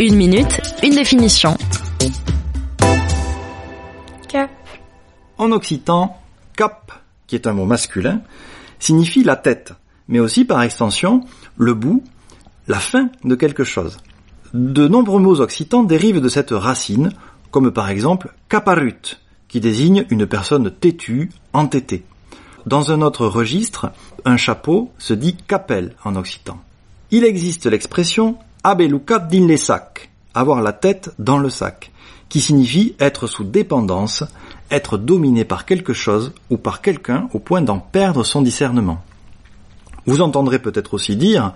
Une minute, une définition. Cap. En occitan, cap, qui est un mot masculin, signifie la tête, mais aussi par extension le bout, la fin de quelque chose. De nombreux mots occitans dérivent de cette racine, comme par exemple caparut, qui désigne une personne têtue, entêtée. Dans un autre registre, un chapeau se dit capel en occitan. Il existe l'expression abelucat din les sacs, avoir la tête dans le sac, qui signifie être sous dépendance, être dominé par quelque chose ou par quelqu'un au point d'en perdre son discernement. Vous entendrez peut-être aussi dire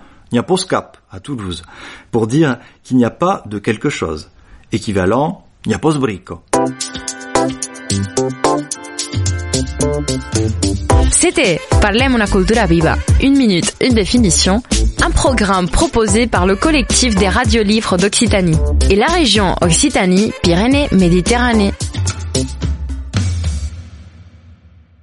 cap à Toulouse, pour dire qu'il n'y a pas de quelque chose, équivalent brico. C'était Parlem una cultura viva, une minute, une définition, programme proposé par le collectif des radiolivres d'Occitanie et la région Occitanie-Pyrénées-Méditerranée.